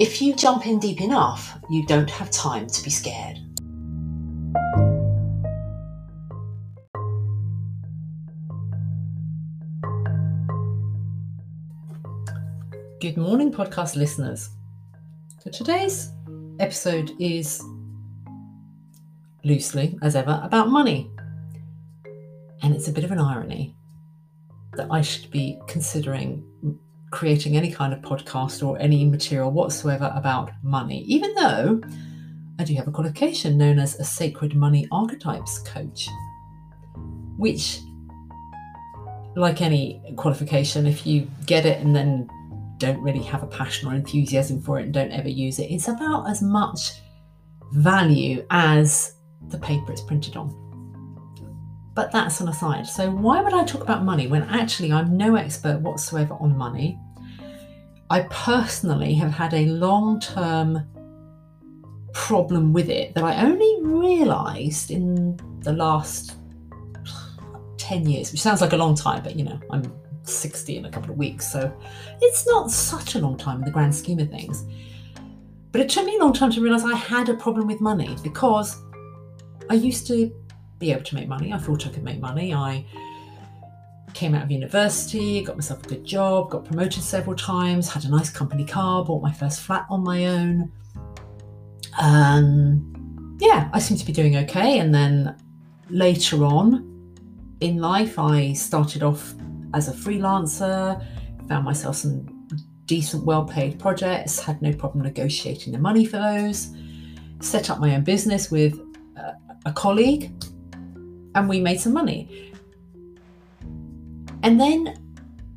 if you jump in deep enough, you don't have time to be scared. Good morning, podcast listeners. So today's episode is loosely, as ever, about money. And it's a bit of an irony that I should be considering creating any kind of podcast or any material whatsoever about money, even though I do have a qualification known as a sacred money archetypes coach, which, like any qualification, if you get it and then don't really have a passion or enthusiasm for it and don't ever use it, it's about as much value as the paper it's printed on. But that's an aside. So, why would I talk about money when actually I'm no expert whatsoever on money? I personally have had a long term problem with it that I only realised in the last 10 years, which sounds like a long time, but you know, I'm 60 in a couple of weeks, so it's not such a long time in the grand scheme of things. But it took me a long time to realise I had a problem with money because I used to be able to make money. I thought I could make money. I came out of university, got myself a good job, got promoted several times, had a nice company car, bought my first flat on my own. Um, yeah, I seem to be doing okay. And then later on in life, I started off as a freelancer, found myself some decent, well paid projects, had no problem negotiating the money for those, set up my own business with a colleague and we made some money. And then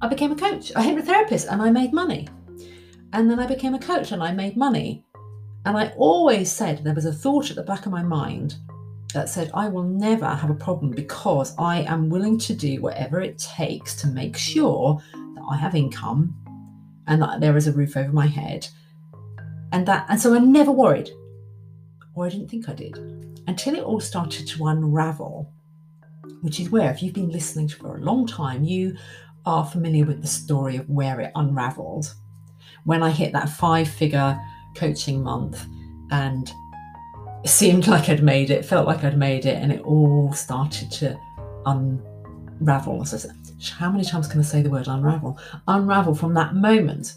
I became a coach, a hypnotherapist, and I made money. And then I became a coach and I made money. And I always said there was a thought at the back of my mind that said, I will never have a problem because I am willing to do whatever it takes to make sure that I have income and that there is a roof over my head. And that and so I never worried. Or I didn't think I did until it all started to unravel, which is where, if you've been listening for a long time, you are familiar with the story of where it unraveled. When I hit that five figure coaching month and it seemed like I'd made it, felt like I'd made it, and it all started to unravel. How many times can I say the word unravel? Unravel from that moment.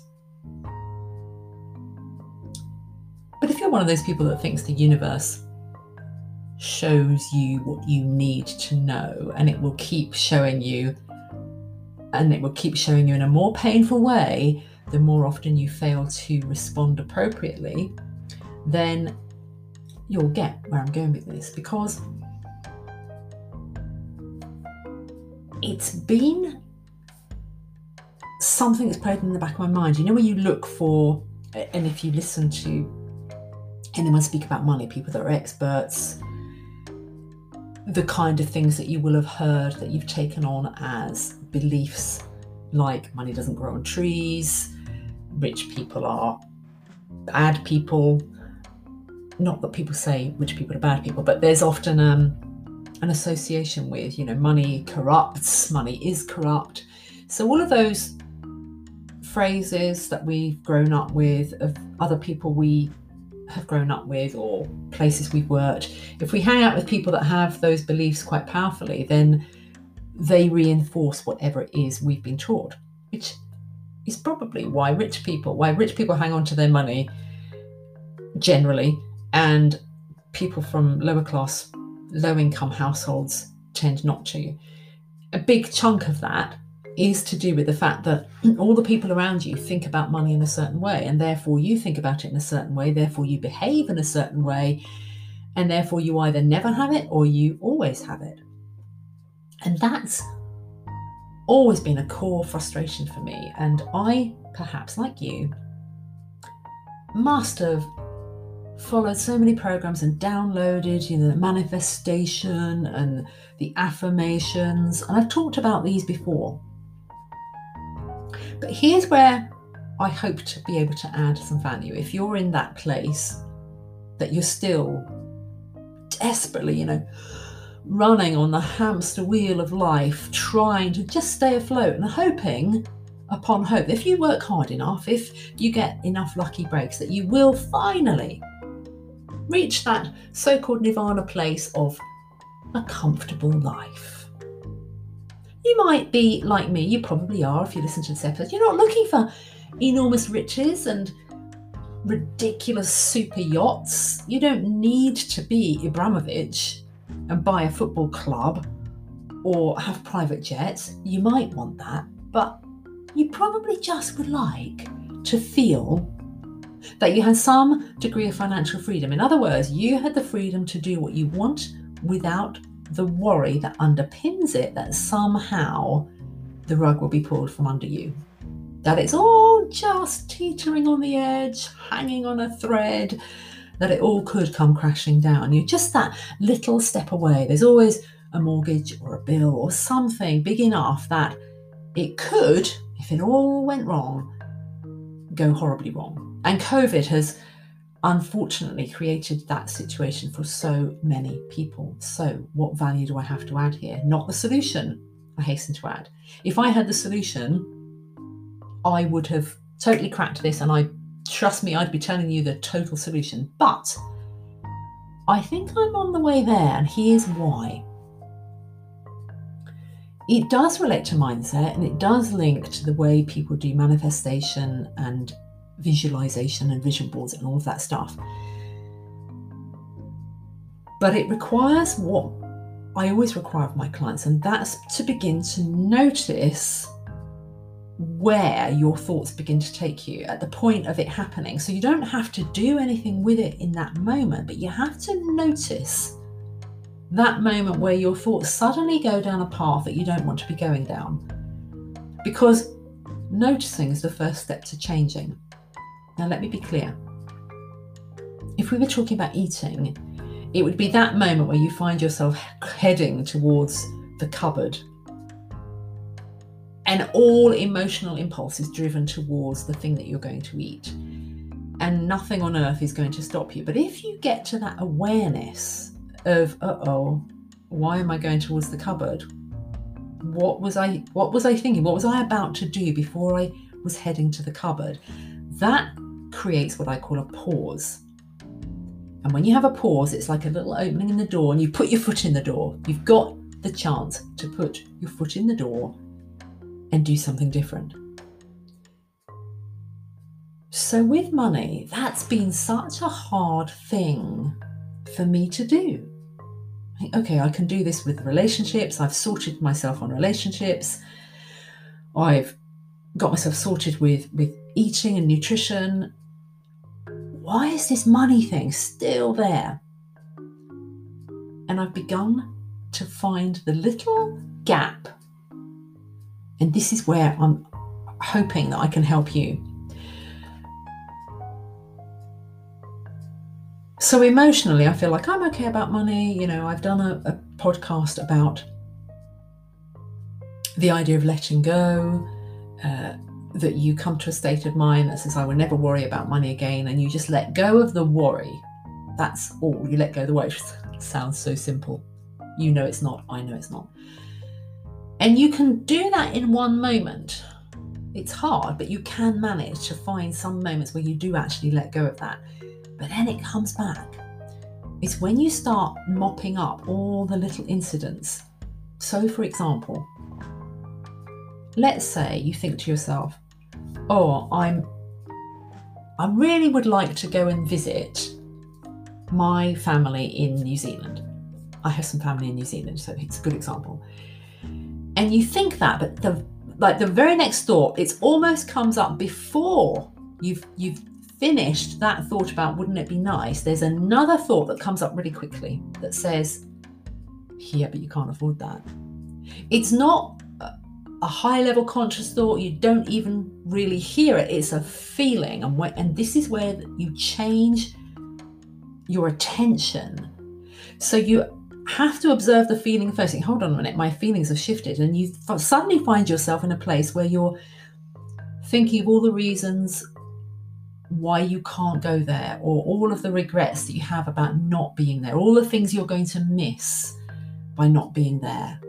But if you're one of those people that thinks the universe shows you what you need to know and it will keep showing you and it will keep showing you in a more painful way the more often you fail to respond appropriately then you'll get where i'm going with this because it's been something that's played in the back of my mind. You know when you look for and if you listen to anyone speak about money people that are experts the kind of things that you will have heard that you've taken on as beliefs like money doesn't grow on trees, rich people are bad people. Not that people say rich people are bad people, but there's often um, an association with, you know, money corrupts, money is corrupt. So all of those phrases that we've grown up with of other people we have grown up with or places we've worked, if we hang out with people that have those beliefs quite powerfully, then they reinforce whatever it is we've been taught, which is probably why rich people, why rich people hang on to their money generally, and people from lower class, low income households tend not to. A big chunk of that is to do with the fact that all the people around you think about money in a certain way, and therefore you think about it in a certain way, therefore you behave in a certain way, and therefore you either never have it or you always have it. And that's always been a core frustration for me. And I, perhaps like you, must have followed so many programs and downloaded, you know, the manifestation and the affirmations. And I've talked about these before. But here's where I hope to be able to add some value. If you're in that place that you're still desperately, you know, running on the hamster wheel of life, trying to just stay afloat and hoping upon hope, if you work hard enough, if you get enough lucky breaks, that you will finally reach that so called nirvana place of a comfortable life. You might be like me, you probably are if you listen to this episode. You're not looking for enormous riches and ridiculous super yachts. You don't need to be Abramovich and buy a football club or have private jets. You might want that, but you probably just would like to feel that you had some degree of financial freedom. In other words, you had the freedom to do what you want without the worry that underpins it that somehow the rug will be pulled from under you. That it's all just teetering on the edge, hanging on a thread, that it all could come crashing down. You're just that little step away. There's always a mortgage or a bill or something big enough that it could, if it all went wrong, go horribly wrong. And COVID has unfortunately created that situation for so many people. So, what value do I have to add here? Not the solution, I hasten to add. If I had the solution, I would have totally cracked this and I trust me, I'd be telling you the total solution. But I think I'm on the way there, and here's why. It does relate to mindset and it does link to the way people do manifestation and visualization and vision boards and all of that stuff. But it requires what I always require of my clients, and that's to begin to notice where your thoughts begin to take you at the point of it happening. So you don't have to do anything with it in that moment, but you have to notice that moment where your thoughts suddenly go down a path that you don't want to be going down. Because noticing is the first step to changing. Now, let me be clear. If we were talking about eating, it would be that moment where you find yourself heading towards the cupboard. And all emotional impulse is driven towards the thing that you're going to eat. And nothing on earth is going to stop you. But if you get to that awareness of uh-oh why am i going towards the cupboard? What was i what was i thinking? What was i about to do before i was heading to the cupboard? That creates what i call a pause and when you have a pause it's like a little opening in the door and you put your foot in the door you've got the chance to put your foot in the door and do something different. So, with money, that's been such a hard thing for me to do. Okay, I can do this with relationships. I've sorted myself on relationships. I've got myself sorted with, with eating and nutrition. Why is this money thing still there? And I've begun to find the little gap and this is where I'm hoping that I can help you. So, emotionally, I feel like I'm okay about money. You know, I've done a, a podcast about the idea of letting go, uh, that you come to a state of mind that says, I will never worry about money again, and you just let go of the worry. That's all. You let go of the worry. It sounds so simple. You know it's not. I know it's not. And you can do that in one moment. It's hard, but you can manage to find some moments where you do actually let go of that. But then it comes back. It's when you start mopping up all the little incidents. So, for example, let's say you think to yourself, "Oh, I'm I really would like to go and visit my family in New Zealand. I have some family in New Zealand, so it's a good example. And you think that but the like the very next thought it almost comes up before you've you've finished that thought about wouldn't it be nice? There's another thought that comes up really quickly that says yeah but you can't afford that. It's not a high level conscious thought. You don't even really hear it it's a feeling and and this is where you change your attention. So you have to observe the feeling first. Think, Hold on a minute, my feelings have shifted, and you suddenly find yourself in a place where you're thinking of all the reasons why you can't go there, or all of the regrets that you have about not being there, all the things you're going to miss by not being there.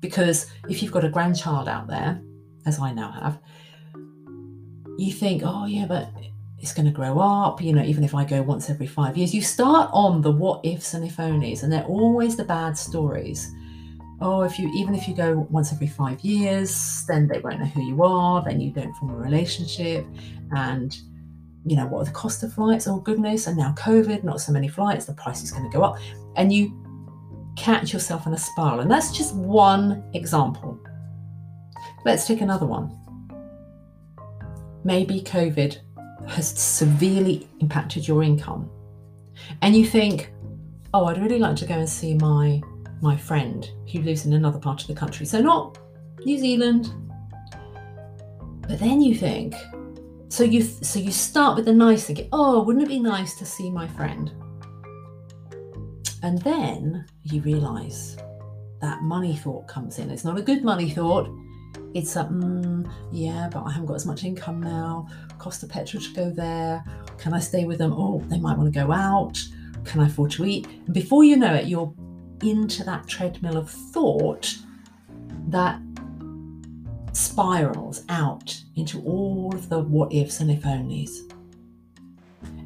Because if you've got a grandchild out there, as I now have, you think, oh, yeah, but it's going to grow up, you know, even if I go once every five years. You start on the what ifs and if onlys, and they're always the bad stories. Oh, if you even if you go once every five years, then they won't know who you are, then you don't form a relationship, and you know, what are the cost of flights? Oh goodness, and now COVID, not so many flights, the price is going to go up. And you catch yourself in a spiral. And that's just one example. Let's take another one. Maybe COVID has severely impacted your income. And you think, oh, I'd really like to go and see my my friend who lives in another part of the country. So not New Zealand. But then you think, so you so you start with the nice thinking, oh, wouldn't it be nice to see my friend? And then you realize that money thought comes in. It's not a good money thought. It's a, mm, yeah, but I haven't got as much income now. Cost of petrol to go there. Can I stay with them? Oh, they might want to go out. Can I afford to eat? And before you know it, you're into that treadmill of thought that spirals out into all of the what ifs and if onlys.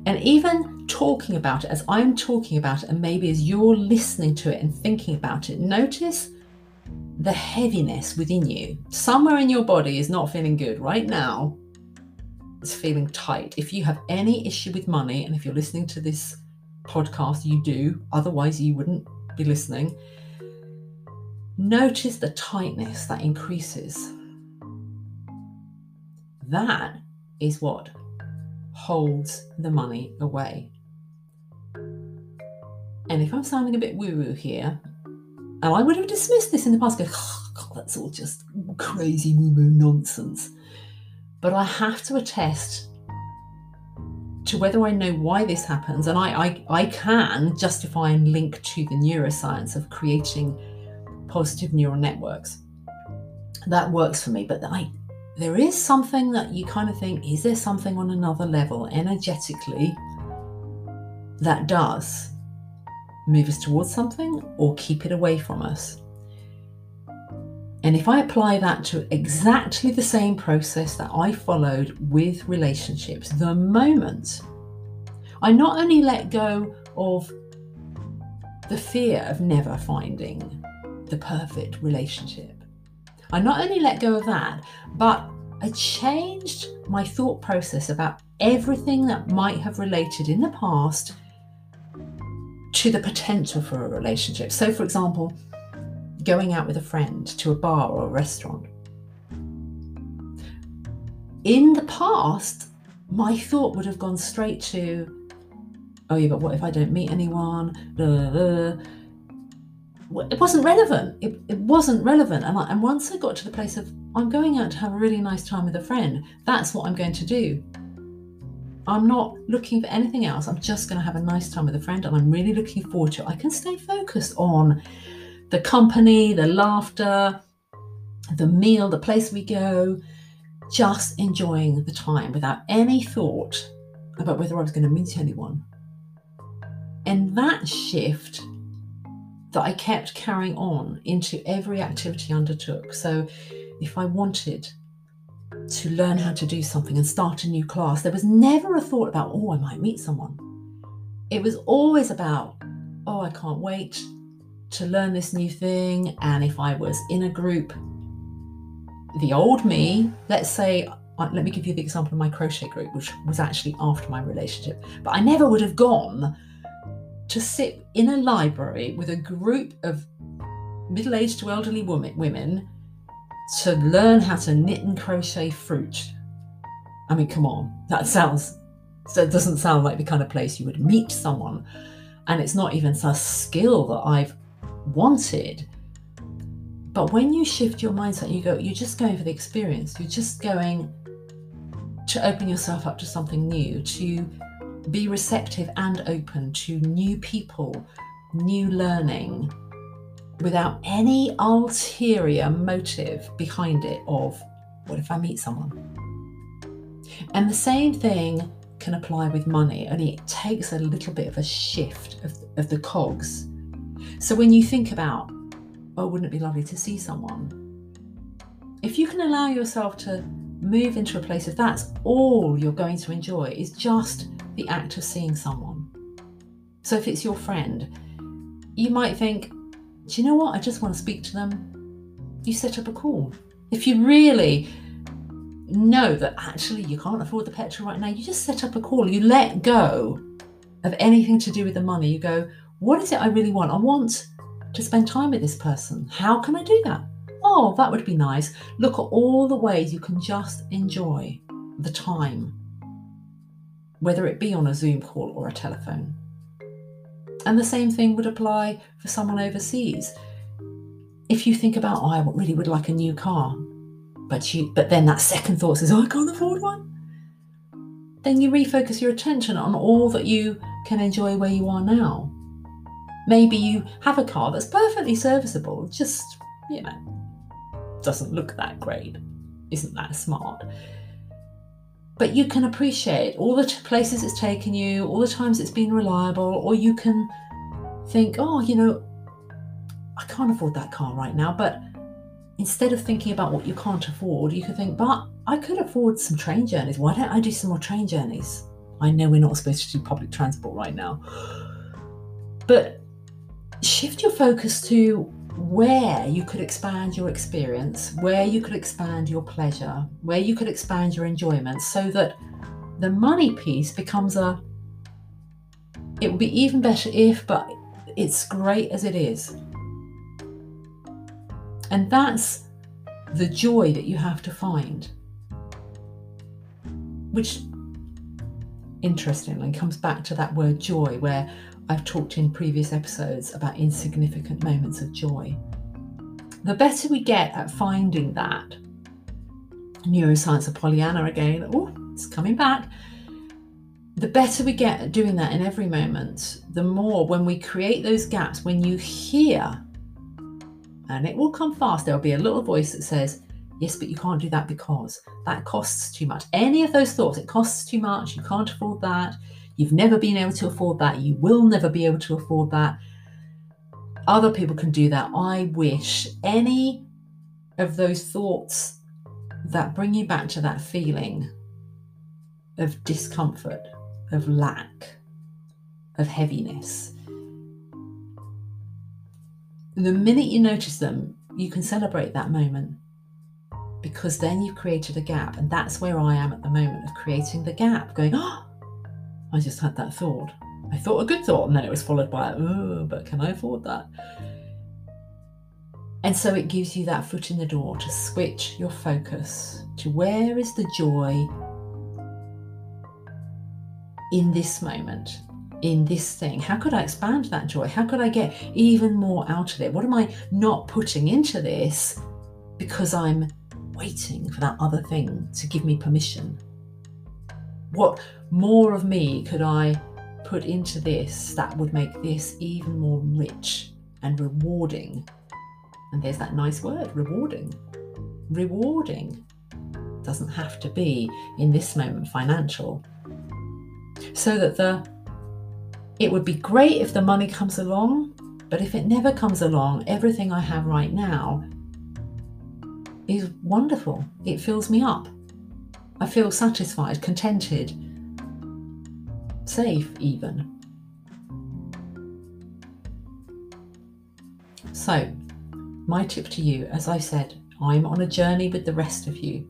And even talking about it as I'm talking about it, and maybe as you're listening to it and thinking about it, notice the heaviness within you. Somewhere in your body is not feeling good right now. It's feeling tight. If you have any issue with money, and if you're listening to this podcast, you do, otherwise, you wouldn't be listening. Notice the tightness that increases. That is what holds the money away. And if I'm sounding a bit woo woo here, and I would have dismissed this in the past, go, oh, God, that's all just crazy woo woo nonsense. But I have to attest to whether I know why this happens, and I, I, I can justify and link to the neuroscience of creating positive neural networks. That works for me, but I there is something that you kind of think, is there something on another level energetically that does move us towards something or keep it away from us? And if I apply that to exactly the same process that I followed with relationships, the moment I not only let go of the fear of never finding the perfect relationship, I not only let go of that, but I changed my thought process about everything that might have related in the past to the potential for a relationship. So, for example, going out with a friend to a bar or a restaurant. In the past, my thought would have gone straight to, oh, yeah, but what if I don't meet anyone? Blah, blah, blah it wasn't relevant. It, it wasn't relevant. And, I, and once I got to the place of, I'm going out to have a really nice time with a friend, that's what I'm going to do. I'm not looking for anything else. I'm just going to have a nice time with a friend and I'm really looking forward to it. I can stay focused on the company, the laughter, the meal, the place we go, just enjoying the time without any thought about whether I was going to meet anyone. And that shift that I kept carrying on into every activity I undertook. So if I wanted to learn how to do something and start a new class, there was never a thought about, oh, I might meet someone. It was always about, oh, I can't wait to learn this new thing. And if I was in a group, the old me, let's say, uh, let me give you the example of my crochet group, which was actually after my relationship, but I never would have gone to sit in a library with a group of middle aged to elderly women, women to learn how to knit and crochet fruit. I mean, come on, that sounds, so it doesn't sound like the kind of place you would meet someone. And it's not even a skill that I've wanted. But when you shift your mindset, you go, you're just going for the experience. You're just going to open yourself up to something new, to be receptive and open to new people, new learning, without any ulterior motive behind it of what if I meet someone? And the same thing can apply with money, only it takes a little bit of a shift of, of the cogs. So when you think about, oh, wouldn't it be lovely to see someone? If you can allow yourself to move into a place of that's all you're going to enjoy is just the act of seeing someone. So if it's your friend, you might think, do you know what? I just want to speak to them. You set up a call. If you really know that actually you can't afford the petrol right now, you just set up a call. You let go of anything to do with the money. You go, what is it I really want? I want to spend time with this person. How can I do that? Oh, that would be nice. Look at all the ways you can just enjoy the time, whether it be on a Zoom call or a telephone. And the same thing would apply for someone overseas. If you think about, oh, I really would like a new car, but you but then that second thought says, oh, I can't afford one. Then you refocus your attention on all that you can enjoy where you are now. Maybe you have a car that's perfectly serviceable, just, you know, doesn't look that great, isn't that smart but you can appreciate all the t- places it's taken you, all the times it's been reliable, or you can think, oh, you know, I can't afford that car right now. But instead of thinking about what you can't afford, you could think, but I could afford some train journeys. Why don't I do some more train journeys? I know we're not supposed to do public transport right now. But shift your focus to where you could expand your experience, where you could expand your pleasure, where you could expand your enjoyment so that the money piece becomes a it would be even better if, but it's great as it is. And that's the joy that you have to find. Which, interestingly, comes back to that word joy, where I've talked in previous episodes about insignificant moments of joy. The better we get at finding that, neuroscience of Pollyanna again, oh, it's coming back. The better we get at doing that in every moment, the more when we create those gaps, when you hear, and it will come fast, there'll be a little voice that says, Yes, but you can't do that because that costs too much. Any of those thoughts, it costs too much, you can't afford that, You've never been able to afford that. You will never be able to afford that. Other people can do that. I wish any of those thoughts that bring you back to that feeling of discomfort, of lack, of heaviness. The minute you notice them, you can celebrate that moment because then you've created a gap. And that's where I am at the moment of creating the gap, going, oh, I just had that thought. I thought a good thought, and then it was followed by, oh, but can I afford that? And so it gives you that foot in the door to switch your focus to where is the joy in this moment, in this thing? How could I expand that joy? How could I get even more out of it? What am I not putting into this because I'm waiting for that other thing to give me permission? What more of me could I put into this that would make this even more rich and rewarding? And there's that nice word, rewarding. Rewarding doesn't have to be in this moment financial. So that the it would be great if the money comes along, but if it never comes along, everything I have right now is wonderful. It fills me up. I feel satisfied, contented, safe, even. So, my tip to you, as I said, I'm on a journey with the rest of you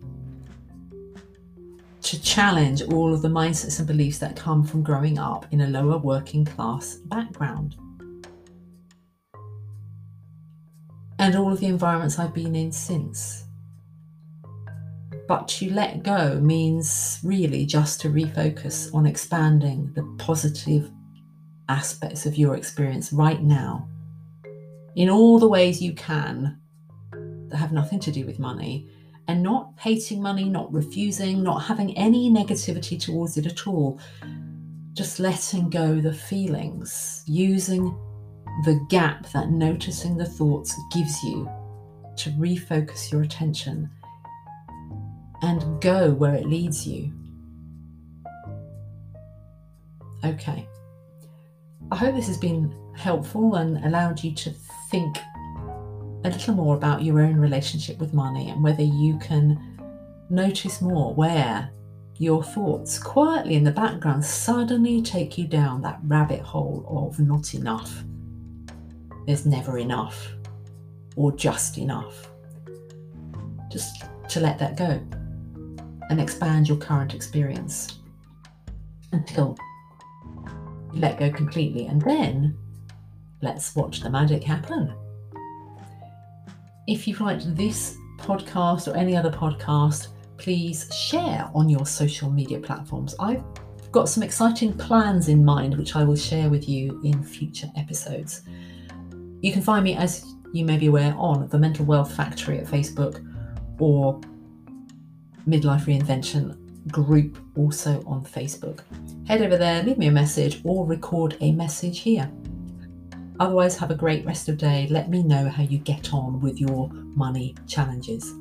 to challenge all of the mindsets and beliefs that come from growing up in a lower working class background. And all of the environments I've been in since. But to let go means really just to refocus on expanding the positive aspects of your experience right now in all the ways you can that have nothing to do with money and not hating money, not refusing, not having any negativity towards it at all. just letting go the feelings, using the gap that noticing the thoughts gives you to refocus your attention and go where it leads you. Okay. I hope this has been helpful and allowed you to think a little more about your own relationship with money and whether you can notice more where your thoughts quietly in the background suddenly take you down that rabbit hole of not enough. There's never enough or just enough. Just to let that go and expand your current experience until you let go completely. And then let's watch the magic happen. If you've liked this podcast or any other podcast, please share on your social media platforms. I've got some exciting plans in mind, which I will share with you in future episodes. You can find me, as you may be aware, on the Mental Wealth Factory at Facebook or Midlife Reinvention group also on Facebook. Head over there, leave me a message, or record a message here. Otherwise, have a great rest of day. Let me know how you get on with your money challenges.